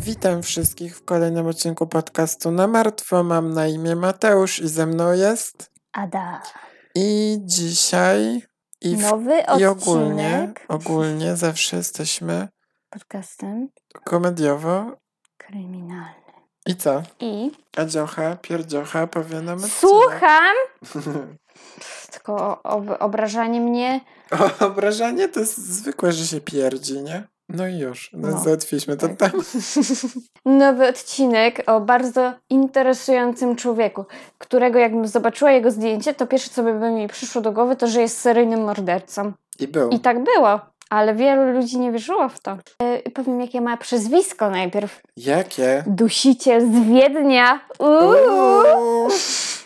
Witam wszystkich w kolejnym odcinku podcastu na martwo. Mam na imię Mateusz i ze mną jest. Ada. I dzisiaj i, w, Nowy i ogólnie, odcinek ogólnie zawsze jesteśmy podcastem komediowo. kryminalnym. I co? I Adziocha, pierdziocha powie nam odcinek. słucham! Tylko o- ob- obrażanie mnie. O, obrażanie to jest zwykłe, że się pierdzi, nie? No i już, no, No, załatwiliśmy ten tak. temat. Nowy odcinek o bardzo interesującym człowieku, którego jakbym zobaczyła jego zdjęcie, to pierwsze co by mi przyszło do głowy, to że jest seryjnym mordercą. I był. I tak było. Ale wielu ludzi nie wierzyło w to. E, powiem, jakie ma przezwisko najpierw. Jakie? Dusiciel z Wiednia. Uuu. Uuu.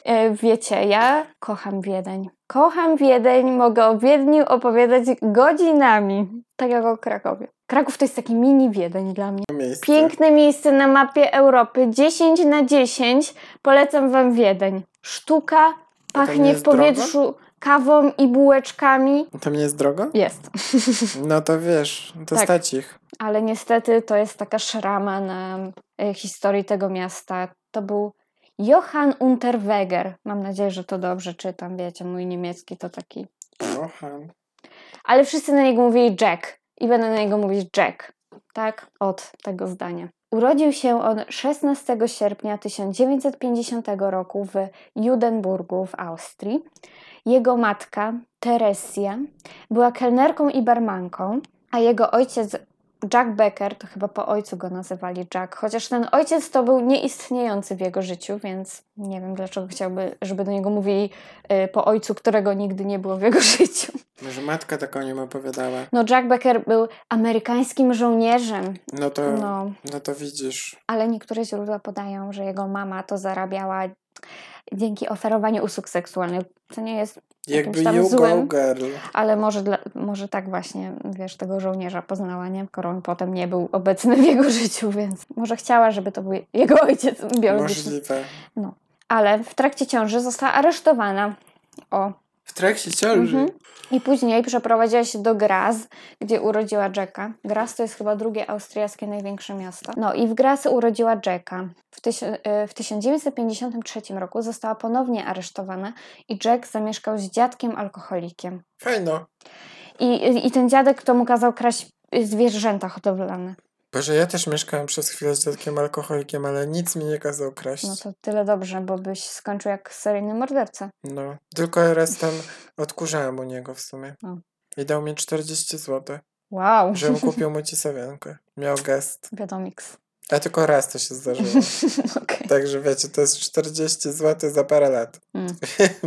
E, Wiecie, ja kocham Wiedeń. Kocham Wiedeń, mogę o Wiedniu opowiadać godzinami. Tak jak o Krakowie. Kraków to jest taki mini Wiedeń dla mnie. Miejsce. Piękne miejsce na mapie Europy. 10 na 10. Polecam wam Wiedeń. Sztuka, nie pachnie w drogo? powietrzu kawą i bułeczkami. Tam nie jest drogo? Jest. No to wiesz, to Tak. stać ich. Ale niestety to jest taka szrama na e, historii tego miasta. To był Johann Unterweger. Mam nadzieję, że to dobrze czytam. Wiecie, mój niemiecki to taki. Kocham. Ale wszyscy na niego mówili Jack. I będę na niego mówić Jack. Tak? Od tego zdania. Urodził się on 16 sierpnia 1950 roku w Judenburgu w Austrii. Jego matka, Teresia, była kelnerką i barmanką, a jego ojciec Jack Becker, to chyba po ojcu go nazywali Jack, chociaż ten ojciec to był nieistniejący w jego życiu, więc nie wiem dlaczego chciałby, żeby do niego mówili y, po ojcu, którego nigdy nie było w jego życiu. Może matka tak o nim opowiadała. No Jack Becker był amerykańskim żołnierzem, No to, no. no, to widzisz. ale niektóre źródła podają, że jego mama to zarabiała dzięki oferowaniu usług seksualnych. To nie jest Jakby tam you złym. girl. Ale może, dla, może tak właśnie, wiesz, tego żołnierza poznała, nie? Skoro on potem nie był obecny w jego życiu, więc może chciała, żeby to był jego ojciec biologiczny. Możliwe. Ale w trakcie ciąży została aresztowana. O. W trakcie ciąży. Mhm. I później przeprowadziła się do Graz, gdzie urodziła Jacka. Graz to jest chyba drugie austriackie największe miasto. No i w Graz urodziła Jacka. W, tyś- e, w 1953 roku została ponownie aresztowana i Jack zamieszkał z dziadkiem alkoholikiem. Fajno. I, I ten dziadek to mu kazał kraść zwierzęta hodowlane. Boże, ja też mieszkałem przez chwilę z dziadkiem alkoholikiem, ale nic mi nie kazał kraść. No to tyle dobrze, bo byś skończył jak seryjny morderca. No. Tylko raz tam odkurzałem u niego w sumie. O. I dał mi 40 zł, Wow. żebym kupił mu cisawiankę. Miał gest. Wiadomiks. A tylko raz to się zdarzyło. Okej. Także wiecie, to jest 40 zł za parę lat. Mm.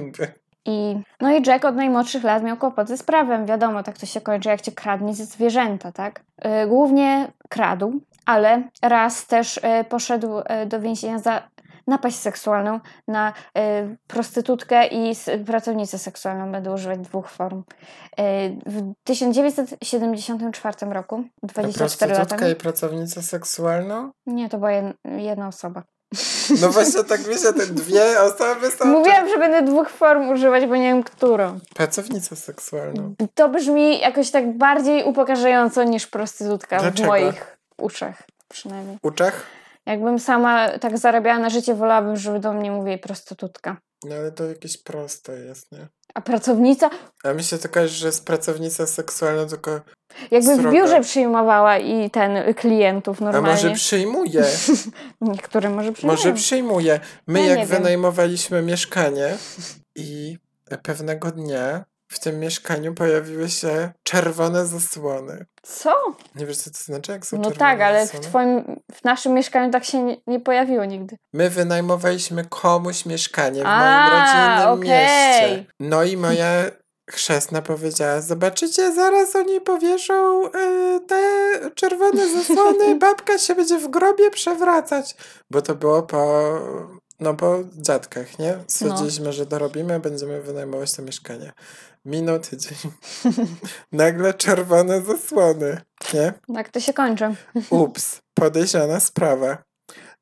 I, no i Jack od najmłodszych lat miał kłopoty z prawem. Wiadomo, tak to się kończy, jak cię kradnie ze zwierzęta, tak? Y, Głównie kradł, ale raz też y, poszedł y, do więzienia za napaść seksualną na prostytutkę i pracownicę seksualną. Będę używać dwóch form. W 1974 roku, A 24 lata. prostytutka i pracownicę seksualną? Nie, to była jed- jedna osoba. No właśnie tak się te dwie osoby są. Mówiłam, że będę dwóch form używać, bo nie wiem którą. Pracownicę seksualną. To brzmi jakoś tak bardziej upokarzająco niż prostytutka w Dlaczego? moich uszach przynajmniej. Uczech? Jakbym sama tak zarabiała na życie, wolałabym, żeby do mnie mówili prostytutka. No ale to jakieś proste jest, nie? A pracownica? A mi się to kojarzy, że jest pracownica seksualna, tylko... Jakby w Sroga. biurze przyjmowała i ten klientów A normalnie. może przyjmuje? Niektóre może przyjmują. Może przyjmuje. My Ja jak wynajmowaliśmy mieszkanie i pewnego dnia w tym mieszkaniu pojawiły się czerwone zasłony. Co? Nie wiesz, co to znaczy, jak są No czerwone tak, ale w twoim, w naszym mieszkaniu tak się nie, nie pojawiło nigdy. My wynajmowaliśmy komuś mieszkanie w A, moim rodzinnym okej. mieście. No i moja chrzestna powiedziała, zobaczycie, zaraz oni powieszą y, te czerwone zasłony i babka się będzie w grobie przewracać. Bo to było po, no po dziadkach, nie? Stwierdziliśmy, że dorobimy, będziemy wynajmować to mieszkanie. Minął tydzień. Nagle czerwone zasłony, nie? Tak to się kończy. Ups, podejrzana sprawa.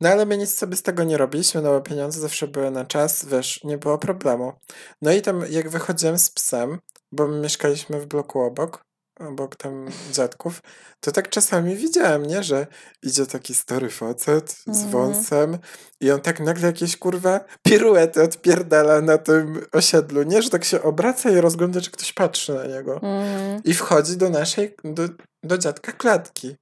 No ale my nic sobie z tego nie robiliśmy, no bo pieniądze zawsze były na czas, wiesz, nie było problemu. No i tam jak wychodziłem z psem, bo my mieszkaliśmy w bloku obok, obok tam dziadków, to tak czasami widziałem, nie, że idzie taki stary facet z Mhm. wąsem i on tak nagle jakieś kurwa piruety odpierdala na tym osiedlu, nie, że tak się obraca i rozgląda, czy ktoś patrzy na niego. Mm. I wchodzi do naszej, do, do dziadka klatki.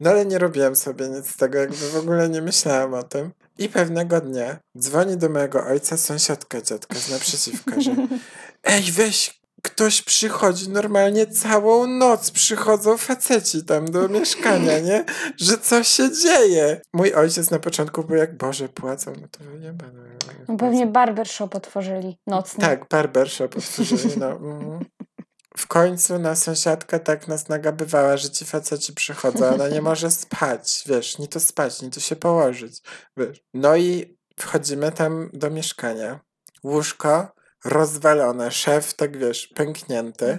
No ale nie robiłem sobie nic z tego, jakby w ogóle nie myślałem o tym. I pewnego dnia dzwoni do mojego ojca sąsiadka dziadka z naprzeciwka, że ej weź, ktoś przychodzi normalnie całą noc, przychodzą faceci tam do mieszkania, nie? Że co się dzieje? Mój ojciec na początku był jak, Boże, płacą, no to nie będę. No pewnie barbershop otworzyli nocny. Tak, barbershop otworzyli, no. mhm. W końcu na sąsiadka tak nas nagabywała, że ci faceci przychodzą, ona nie może spać, wiesz, nie to spać, nie to się położyć, wiesz. No i wchodzimy tam do mieszkania. Łóżko rozwalone, szef, tak wiesz, pęknięty,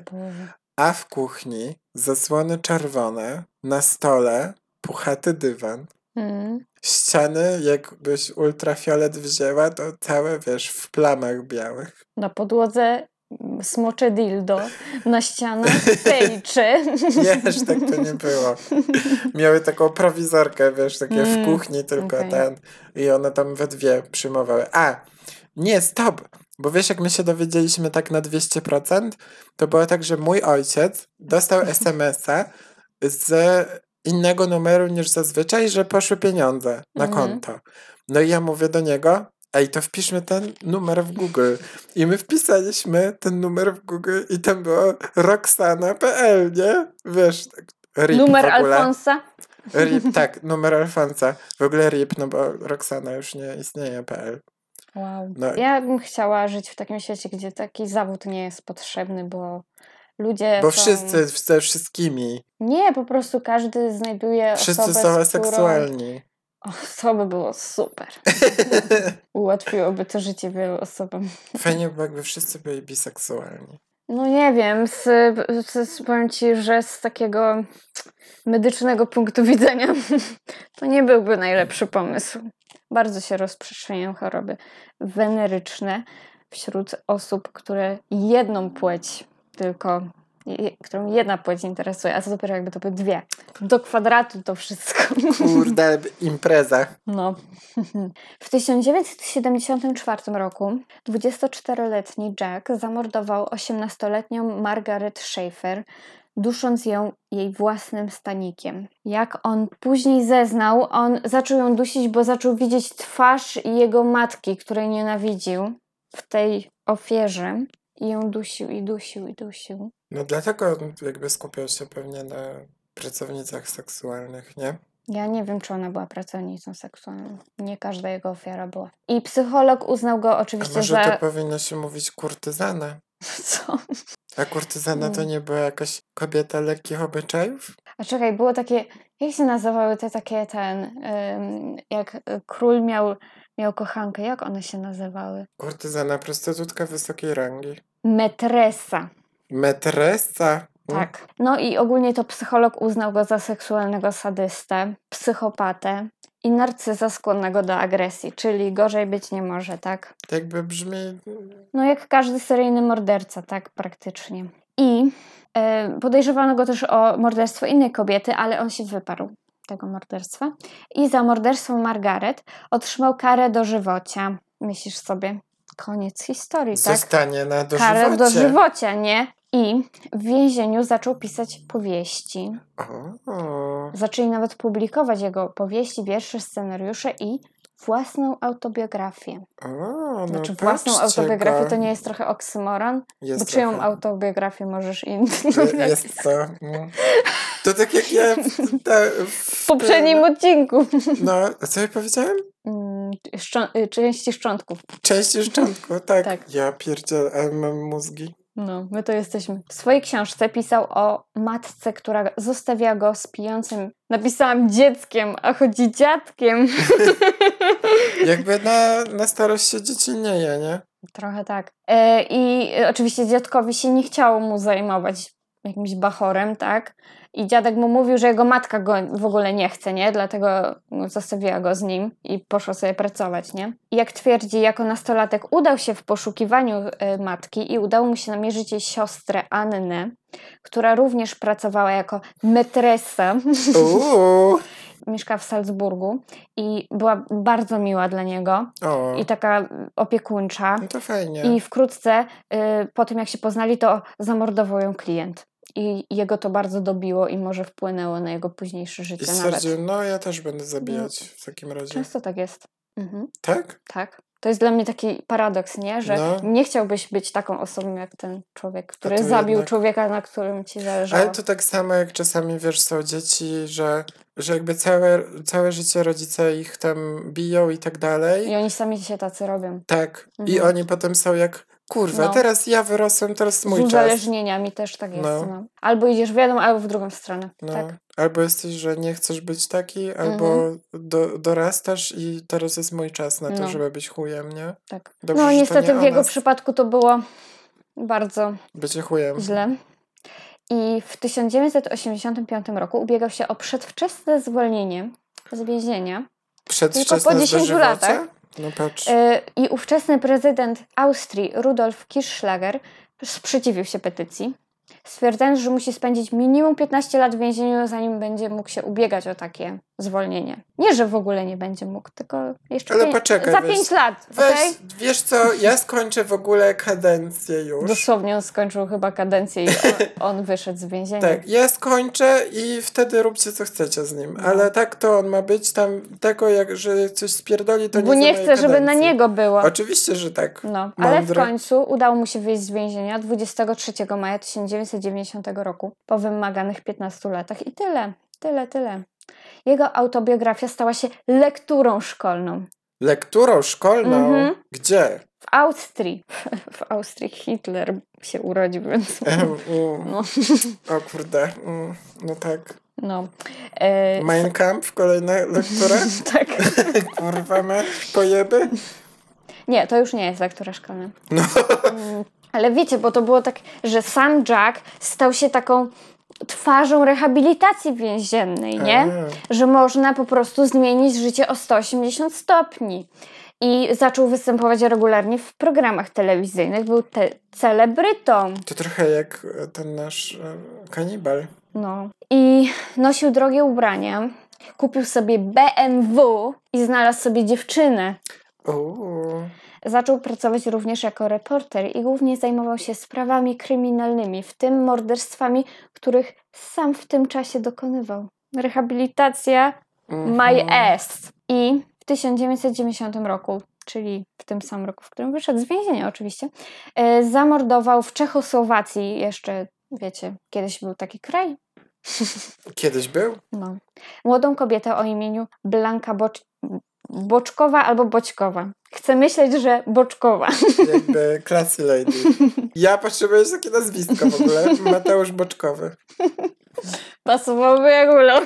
a w kuchni zasłony czerwone, na stole puchaty dywan. Mm. Ściany, jakbyś ultrafiolet wzięła, to całe, wiesz, w plamach białych. Na podłodze mm, smocze dildo, na ścianach pejczy. Aż tak to nie było. Miały taką prowizorkę, wiesz, takie w Mm, kuchni tylko okej. ten. I one tam we dwie przyjmowały. A, nie, stop! Bo wiesz, jak my się dowiedzieliśmy tak na 200%, to było tak, że mój ojciec dostał SMS-a z innego numeru niż zazwyczaj, że poszły pieniądze na Mhm. konto. No i ja mówię do niego, ej, to wpiszmy ten numer w Google. I my wpisaliśmy ten numer w Google i tam było roxana.pl, nie? Wiesz, tak, RIP Numer. Alfonsa. RIP, tak, numer Alfonsa. W ogóle RIP, no bo Roxana już nie istnieje, PL. Wow. No. Ja bym chciała żyć w takim świecie, gdzie taki zawód nie jest potrzebny, bo ludzie Bo są... wszyscy ze wszystkimi. Nie, po prostu każdy znajduje Wszyscy osobę, są z którą... aseksualni. O, to by było super. Ułatwiłoby to życie wielu osobom. Fajnie by, jakby wszyscy byli biseksualni. No nie wiem, z, z, powiem Ci, że z takiego medycznego punktu widzenia to nie byłby najlepszy pomysł. Bardzo się rozprzestrzeniają choroby weneryczne wśród osób, które jedną płeć tylko, którą jedna płeć interesuje, a co dopiero jakby to były dwie. Do kwadratu to wszystko. Kurde, impreza. No. W 1974 roku 24-letni Jack zamordował 18-letnią Margaret Schaefer, dusząc ją jej własnym stanikiem. Jak on później zeznał, on zaczął ją dusić, bo zaczął widzieć twarz jego matki, której nienawidził w tej ofierze. I ją dusił, i dusił, i dusił. No dlatego on jakby skupiał się pewnie na pracownicach seksualnych, nie? Ja nie wiem, czy ona była pracownicą seksualną. Nie każda jego ofiara była. I psycholog uznał go A oczywiście może za... to powinno się mówić kurtyzana? Co? A kurtyzana to nie była jakaś kobieta lekkich obyczajów? A czekaj, było takie... Jak się nazywały te takie ten... ym, jak król miał, miał kochankę. Jak one się nazywały? Kurtyzana, prostytutka wysokiej rangi. Metresa. Metresa? Tak. No i ogólnie to psycholog uznał go za seksualnego sadystę, psychopatę i narcyza skłonnego do agresji, czyli gorzej być nie może, tak? To jakby brzmi... No jak każdy seryjny morderca, tak praktycznie. I e, podejrzewano go też o morderstwo innej kobiety, ale on się wyparł tego morderstwa. I za morderstwo Margaret otrzymał karę dożywocia. Myślisz sobie, koniec historii, tak? Zostanie na Karę dożywocie. dożywocia, nie? I w więzieniu zaczął pisać powieści. Zaczęli nawet publikować jego powieści, wiersze, scenariusze i własną autobiografię. o, no Znaczy własną autobiografię to nie jest trochę oksymoron? Jest Bo czyją trochę. autobiografię możesz inny. Je- Jest to. mm. To tak jak ja w, ta, W poprzednim odcinku. No, a co ja powiedziałem? Mm, Szczą- y, części szczątków. Części szczątku, tak. Tak. Ja pierdziel, ale mam mózgi. No, my to jesteśmy. W swojej książce pisał o matce, która zostawia go z pijącym, napisałam dzieckiem, a chodzi dziadkiem. Jakby na, na starość się dzieci nie je, nie? Trochę tak. E, I oczywiście dziadkowi się nie chciało mu zajmować jakimś bachorem, tak? I dziadek mu mówił, że jego matka go w ogóle nie chce, nie? Dlatego zostawiła go z nim i poszła sobie pracować, nie? I jak twierdzi, jako nastolatek udał się w poszukiwaniu y, matki i udało mu się namierzyć jej siostrę Annę, która również pracowała jako metresa. Mieszkała w Salzburgu i była bardzo miła dla niego O, i taka opiekuńcza. no to fajnie. I wkrótce y, po tym, jak się poznali, to zamordował ją klient. I jego to bardzo dobiło i może wpłynęło na jego późniejsze I życie nawet. stwierdził, no ja też będę zabijać w takim razie. Często tak jest. Mhm, Tak? tak. To jest dla mnie taki paradoks, nie? Że No. nie chciałbyś być taką osobą jak ten człowiek, który zabił jednak- człowieka, na którym ci zależało. Ale to tak samo jak czasami, wiesz, są dzieci, że, że jakby całe, całe życie rodzice ich tam biją i tak dalej. I oni sami się tacy robią. Tak. I Mhm. oni potem są jak, kurwa, No. teraz ja wyrosłem, teraz Z mój czas. uzależnieniami też tak jest. No. No. Albo idziesz w jedną, albo w drugą stronę. No. Tak. Albo jesteś, że nie chcesz być taki, albo Mhm. do, dorastasz i teraz jest mój czas na to, No. żeby być chujem, nie? tak. Dobrze, no niestety nie w jego przypadku to było bardzo Bycie chujem. źle. I w 1985 roku ubiegał się o przedwczesne zwolnienie z więzienia. Przedwczesne Tylko po 10 dożywocie? latach. No patrz. Yy, I ówczesny prezydent Austrii Rudolf Kirschlager sprzeciwił się petycji, stwierdzając, że musi spędzić minimum 15 lat w więzieniu, zanim będzie mógł się ubiegać o takie zwolnienie. Nie, że w ogóle nie będzie mógł, tylko jeszcze Ale pię- poczekaj, za 5 lat, Weź, okej? wiesz co, ja skończę w ogóle kadencję już. Dosłownie on skończył chyba kadencję i on, on wyszedł z więzienia. Tak, ja skończę i wtedy róbcie co chcecie z nim. Ale tak to on ma być tam tego, jak, że coś spierdoli, to Bo nie nie za chce, mojej żeby na niego było. Oczywiście, że tak. No, ale w końcu udało mu się wyjść z więzienia 23 maja 1990 roku po wymaganych 15 latach i tyle, tyle, tyle. Jego autobiografia stała się lekturą szkolną. Lekturą szkolną? Mhm. Gdzie? W Austrii. W Austrii Hitler się urodził, więc. Mm, No. O kurde, mm, no tak. no. E, Mein Kampf, kolejna lektura? tak. Kurwa me, pojeby? Nie, to już nie jest lektura szkolna. No. Mm, Ale wiecie, bo to było tak, że sam Jack stał się taką twarzą rehabilitacji więziennej, nie? A. Że można po prostu zmienić życie o 180 stopni. I zaczął występować regularnie w programach telewizyjnych. Był te celebrytą. To trochę jak e, ten nasz e, kanibal. No. I nosił drogie ubrania. Kupił sobie BMW i znalazł sobie dziewczynę. Uuu. Zaczął pracować również jako reporter i głównie zajmował się sprawami kryminalnymi, w tym morderstwami, których sam w tym czasie dokonywał. Rehabilitacja my Mhm. ass. I w 1990 roku, czyli w tym samym roku, w którym wyszedł z więzienia oczywiście, e, zamordował w Czechosłowacji jeszcze, wiecie, kiedyś był taki kraj, Kiedyś był? no, młodą kobietę o imieniu Blanka Bocz... Boczkowa albo Boćkowa. Chcę myśleć, że Boczkowa. Jakby classy lady. Ja potrzebuję takie nazwisko w ogóle. Mateusz Boczkowy. Pasowałoby jak ulał.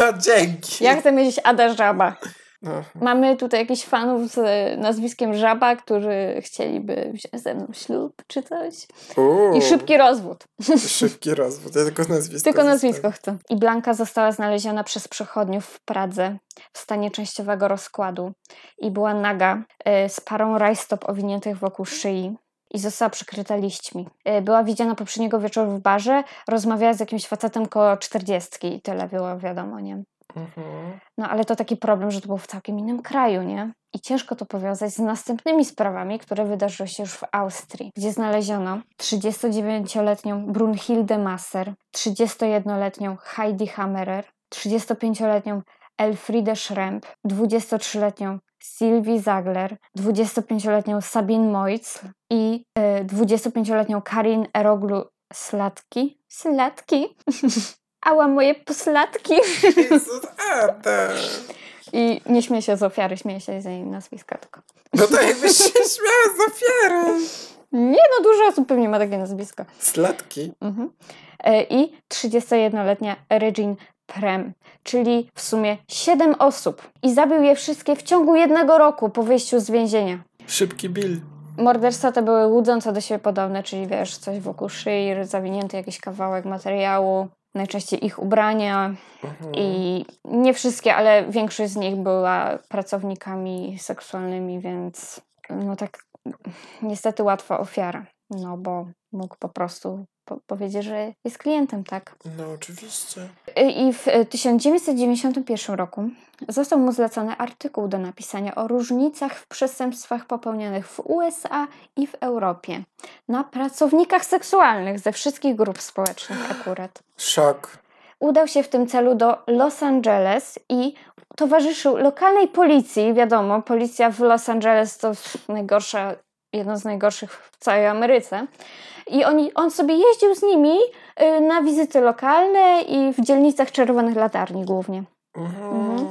No dzięki. Ja chcę mieć Ada Żaba. No. Mamy tutaj jakichś fanów z e, nazwiskiem Żaba, którzy chcieliby wziąć ze mną ślub czy coś. Uuu, I szybki rozwód. szybki rozwód. Ja tylko nazwisko. Tylko nazwisko chcę. I Blanka została znaleziona przez przechodniów w Pradze w stanie częściowego rozkładu i była naga e, z parą rajstop owiniętych wokół szyi. I została przykryta liśćmi. E, Była widziana poprzedniego wieczoru w barze, rozmawiała z jakimś facetem koło czterdziestki i tyle było wiadomo, nie? Mhm. No ale to taki problem, że to było w całkiem innym kraju, nie? I ciężko to powiązać z następnymi sprawami, które wydarzyły się już w Austrii, gdzie znaleziono 39-letnią Brunhilde Masser, 31-letnią Heidi Hammerer, 35-letnią Elfriede Schremp, 23-letnią Sylwii Zagler, 25-letnią Sabine Moitz i e, 25-letnią Karin Eroglu Slatki. Slatki? Ała, moje! Jezus, Ada. I nie śmieję się z ofiary, śmieję się z jej nazwiska tylko. No to jakbyś się śmiała z ofiary. Nie no, dużo osób pewnie ma takie nazwisko. Slatki. Mhm. E, I 31-letnia Regine Prem, czyli w sumie 7 osób. I zabił je wszystkie w ciągu jednego roku po wyjściu z więzienia. Szybki Bill. morderstwa te były łudząco do siebie podobne, czyli wiesz, coś wokół szyi, zawinięty jakiś kawałek materiału, najczęściej ich ubrania Mhm. i nie wszystkie, ale większość z nich była pracownikami seksualnymi, więc no tak niestety łatwa ofiara, no bo mógł po prostu po- powiedzieć, że jest klientem, tak? No oczywiście. I w e, 1991 roku został mu zlecony artykuł do napisania o różnicach w przestępstwach popełnianych w USA i w Europie na pracownikach seksualnych ze wszystkich grup społecznych akurat. Szok. Udał się w tym celu do Los Angeles i towarzyszył lokalnej policji. Wiadomo, policja w Los Angeles to najgorsza, jedno z najgorszych w całej Ameryce. I oni, on sobie jeździł z nimi y, na wizyty lokalne i w dzielnicach czerwonych latarni głównie. Mhm. Mhm.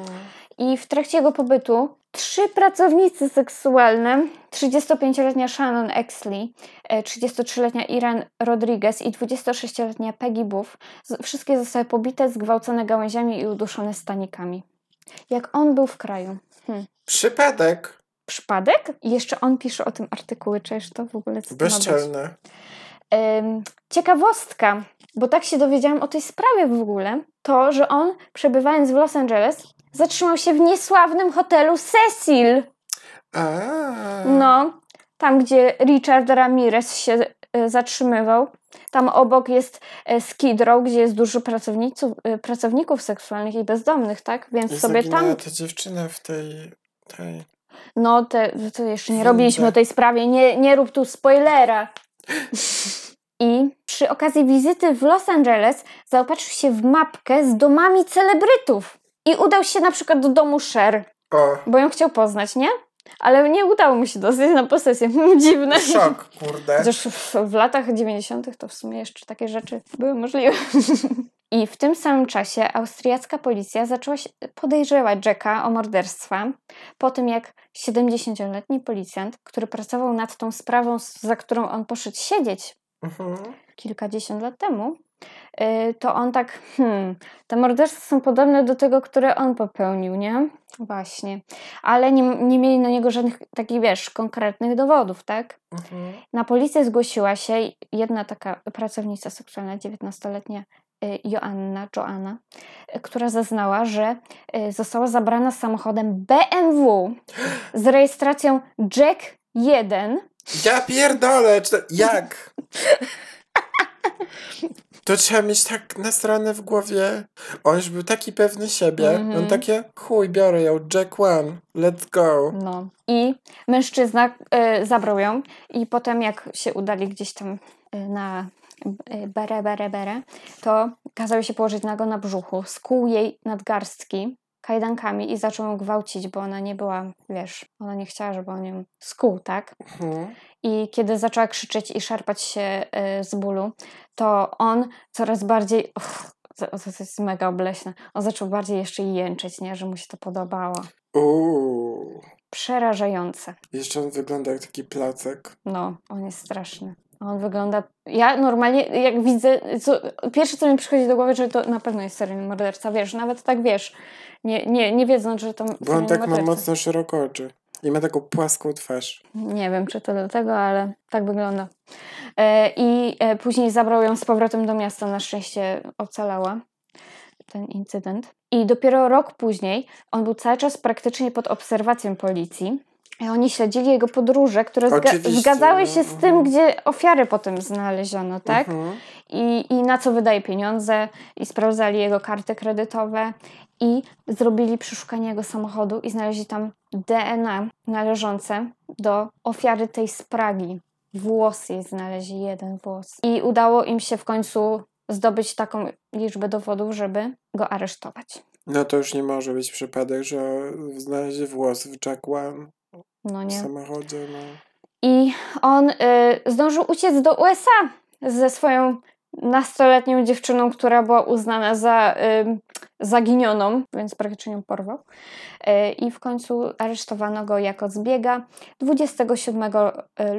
I w trakcie jego pobytu trzy pracownicy seksualne, 35-letnia Shannon Exley, e, 33-letnia Iran Rodriguez i 26-letnia Peggy Buff, wszystkie zostały pobite, zgwałcone gałęziami i uduszone stanikami. Jak on był w kraju. Hmm. Przypadek. Przypadek? I jeszcze on pisze o tym artykuły, czyż to w ogóle co? Bezczelne. Ym, ciekawostka, bo tak się dowiedziałam o tej sprawie w ogóle, to, że on przebywając w Los Angeles zatrzymał się w niesławnym hotelu Cecil. A. No, tam gdzie Richard Ramirez się e, zatrzymywał. Tam obok jest e, Skid Row, gdzie jest dużo pracowników, e, pracowników seksualnych i bezdomnych, tak? Więc I sobie tam ta dziewczyna w tej... tej... No, te, to jeszcze nie robiliśmy o tej sprawie, nie, nie rób tu spoilera. I przy okazji wizyty w Los Angeles zaopatrzył się w mapkę z domami celebrytów. I udał się na przykład do domu Cher, O. bo ją chciał poznać, nie? Ale nie udało mu się dostać na posesję. Dziwne. Szok, kurde. Chociaż w, w latach 90. to w sumie jeszcze takie rzeczy były możliwe. I w tym samym czasie austriacka policja zaczęła podejrzewać Jacka o morderstwa po tym, jak 70-letni policjant, który pracował nad tą sprawą, za którą on poszedł siedzieć Mhm. kilkadziesiąt lat temu, yy, to on tak, hmm, te morderstwa są podobne do tego, które on popełnił, nie? Właśnie. Ale nie, nie mieli na niego żadnych takich, wiesz, konkretnych dowodów, tak? Mhm. Na policję zgłosiła się jedna taka pracownica seksualna, 19-letnia y, Joanna, Joanna, y, która zeznała, że y, została zabrana samochodem BMW z rejestracją Jack 1. Ja pierdolę, czy jak? To trzeba mieć tak nasrane w głowie. On już był taki pewny siebie. Mhm. On takie, chuj, biorę ją, Jack One, let's go. No. I mężczyzna y, zabrał ją i potem jak się udali gdzieś tam y, na y, berę, berę, berę, to kazał jej się położyć nago na brzuchu, skuł jej nadgarstki kajdankami i zaczął ją gwałcić, bo ona nie była, wiesz, ona nie chciała, żeby on ją skuł, tak? Mhm. I kiedy zaczęła krzyczeć i szarpać się y, z bólu, to on coraz bardziej. Uff, to, to jest mega obleśne. On zaczął bardziej jeszcze jęczeć, nie? Że mu się to podobało. Uuu. Przerażające. Jeszcze on wygląda jak taki placek. No, on jest straszny. On wygląda. Ja normalnie, jak widzę. Co, pierwsze, co mi przychodzi do głowy, że to na pewno jest seryjny morderca. Wiesz, nawet tak wiesz, nie, nie, nie wiedząc, że to. Bo on tak ma morderca. mocno szeroko oczy. I ma taką płaską twarz. Nie wiem, czy to dlatego, ale tak wygląda. E, I e, później zabrał ją z powrotem do miasta. Na szczęście ocalała ten incydent. I dopiero rok później on był cały czas praktycznie pod obserwacją policji. Oni śledzili jego podróże, które Oczywiście, zgadzały się z tym, mhm. gdzie ofiary potem znaleziono, tak? Mhm. I, I na co wydaje pieniądze, i sprawdzali jego karty kredytowe, i zrobili przeszukanie jego samochodu i znaleźli tam DNA należące do ofiary tej spragi. Włos jej znaleźli, jeden włos. I udało im się w końcu zdobyć taką liczbę dowodów, żeby go aresztować. No to już nie może być przypadek, że znaleźli włos w Jack One No w nie. samochodzie. No. I on y, zdążył uciec do USA ze swoją nastoletnią dziewczyną, która była uznana za y, zaginioną, więc praktycznie ją porwał. Y, I w końcu aresztowano go jako zbiega 27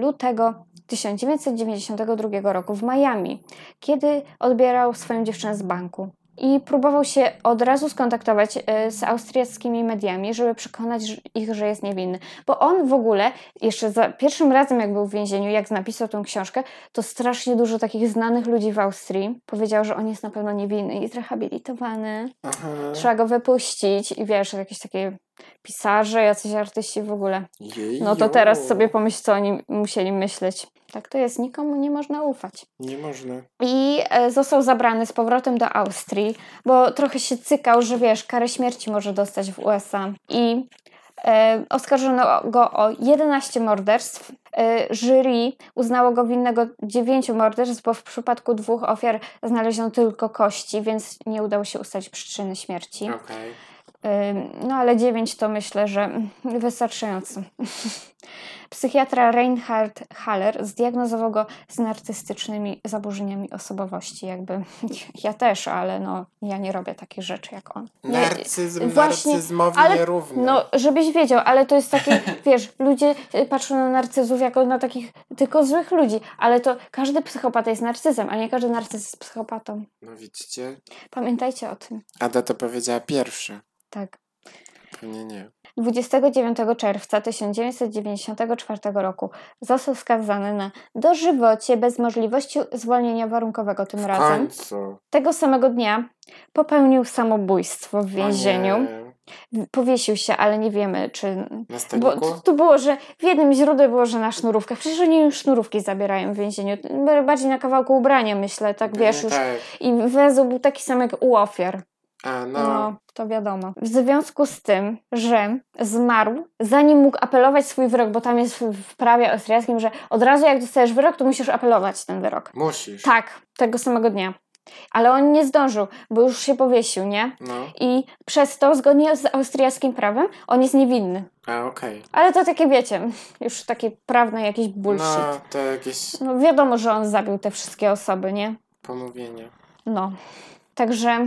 lutego 1992 roku w Miami, kiedy odbierał swoją dziewczynę z banku. I próbował się od razu skontaktować e, z austriackimi mediami, żeby przekonać ich, że jest niewinny. Bo on w ogóle, jeszcze za pierwszym razem, jak był w więzieniu, jak napisał tę książkę, to strasznie dużo takich znanych ludzi w Austrii powiedział, że on jest na pewno niewinny i zrehabilitowany. Aha. Trzeba go wypuścić i wiesz, jakieś takie pisarze, jacyś artyści w ogóle. No to teraz sobie pomyśl, co oni musieli myśleć. Tak to jest, nikomu nie można ufać. Nie można. I e, został zabrany z powrotem do Austrii, bo trochę się cykał, że wiesz, karę śmierci może dostać w USA. I e, oskarżono go o 11 morderstw. E, jury uznało go winnego 9 morderstw, bo w przypadku dwóch ofiar znaleziono tylko kości, więc nie udało się ustalić przyczyny śmierci. Okej. No ale 9 to myślę, że wystarczająco. Psychiatra Reinhard Haller zdiagnozował go z narcystycznymi zaburzeniami osobowości. Jakby ja też, ale no ja nie robię takich rzeczy jak on. Nie, Narcyzm właśnie, narcyzmowi ale- nierówny. no, żebyś wiedział, ale to jest takie, wiesz, ludzie y, patrzą na narcyzów jako na takich tylko złych ludzi, ale to każdy psychopata jest narcyzem, a nie każdy narcyz jest psychopatą. no widzicie? Pamiętajcie o tym. Ada to powiedziała pierwsza. Tak. Pewnie nie. 29 czerwca 1994 roku został skazany na dożywocie bez możliwości zwolnienia warunkowego tym W razem. końcu. Tego samego dnia popełnił samobójstwo w więzieniu. Powiesił się, ale nie wiemy, czy. Na Bo tu było, że w jednym źródle było, że na sznurówkach. Przecież oni już sznurówki zabierają w więzieniu. Bardziej na kawałku ubrania, myślę, tak wiesz już. Tak. I węzeł był taki sam jak u ofiar. A, no. No, to wiadomo. W związku z tym, że zmarł, zanim mógł apelować swój wyrok, bo tam jest w- prawie austriackim, że od razu jak dostajesz wyrok, to musisz apelować ten wyrok. Musisz. Tak, tego samego dnia. Ale on nie zdążył, bo już się powiesił, nie? No. I przez to, zgodnie z austriackim prawem, on jest niewinny. A, okej. Ale to takie, wiecie, już takie prawne jakieś bullshit. No, to jakieś No wiadomo, że on zabił te wszystkie osoby, nie? pomówienie. No. Także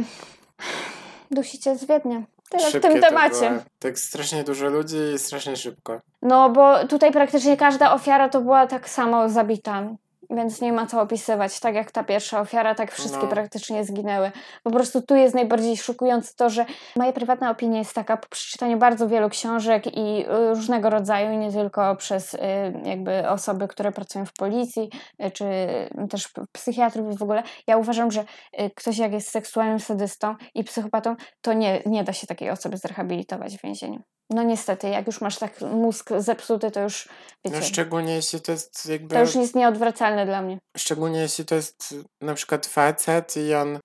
dusicie z Wiednia. Tyle w tym temacie. Tak strasznie dużo ludzi i strasznie szybko. No, bo tutaj praktycznie każda ofiara to była tak samo zabita. Więc nie ma co opisywać. Tak jak ta pierwsza ofiara, tak wszystkie No. praktycznie zginęły. Po prostu tu jest najbardziej szokujące to, że moja prywatna opinia jest taka, po przeczytaniu bardzo wielu książek i y, różnego rodzaju, i nie tylko przez y, jakby osoby, które pracują w policji, y, czy też psychiatrów i w ogóle. Ja uważam, że ktoś jak jest seksualnym sadystą i psychopatą, to nie, nie da się takiej osoby zrehabilitować w więzieniu. No niestety, jak już masz tak mózg zepsuty, to już wiecie, No szczególnie jeśli to jest jakby... to już jest nieodwracalne dla mnie. Szczególnie jeśli to jest na przykład facet i on y,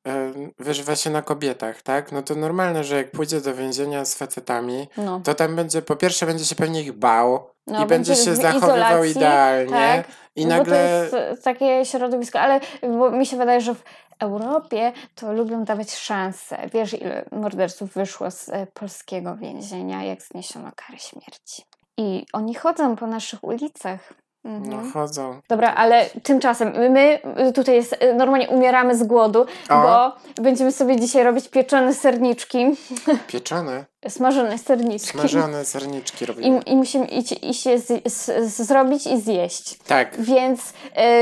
wyżywa się na kobietach, tak? No to normalne, że jak pójdzie do więzienia z facetami, No. to tam będzie, po pierwsze będzie się pewnie ich bał No, i będzie się zachowywał izolacji, idealnie tak, i no nagle... To jest e, takie środowisko, ale bo mi się wydaje, że w Europie to lubią dawać szanse. Wiesz, ile morderców wyszło z e, polskiego więzienia, jak zniesiono karę śmierci. I oni chodzą po naszych ulicach. Mhm. No chodzą. Dobra, ale tymczasem my tutaj jest, y, normalnie umieramy z głodu, O. bo będziemy sobie dzisiaj robić pieczone serniczki, Pieczone, smażone serniczki. smażone serniczki robimy. I, I musimy iść, iść je z, z, zrobić i zjeść. Tak, Więc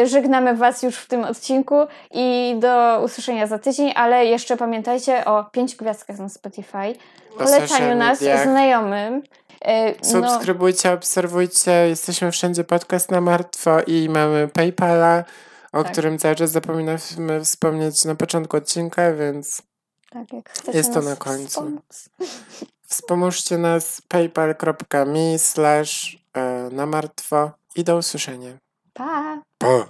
y, żegnamy Was już w tym odcinku i do usłyszenia za tydzień, ale jeszcze pamiętajcie o pięć gwiazdkach na Spotify, polecaniu nas znajomym. Y, no, subskrybujcie, obserwujcie, jesteśmy wszędzie podcast na martwo i mamy Paypala, o Tak. którym cały czas zapominamy wspomnieć na początku odcinka, więc tak, jak chcecie Jest to na końcu. wspomóc. Wspomóżcie nas paypal.me slash e, na martwo i do usłyszenia. Pa! Pa!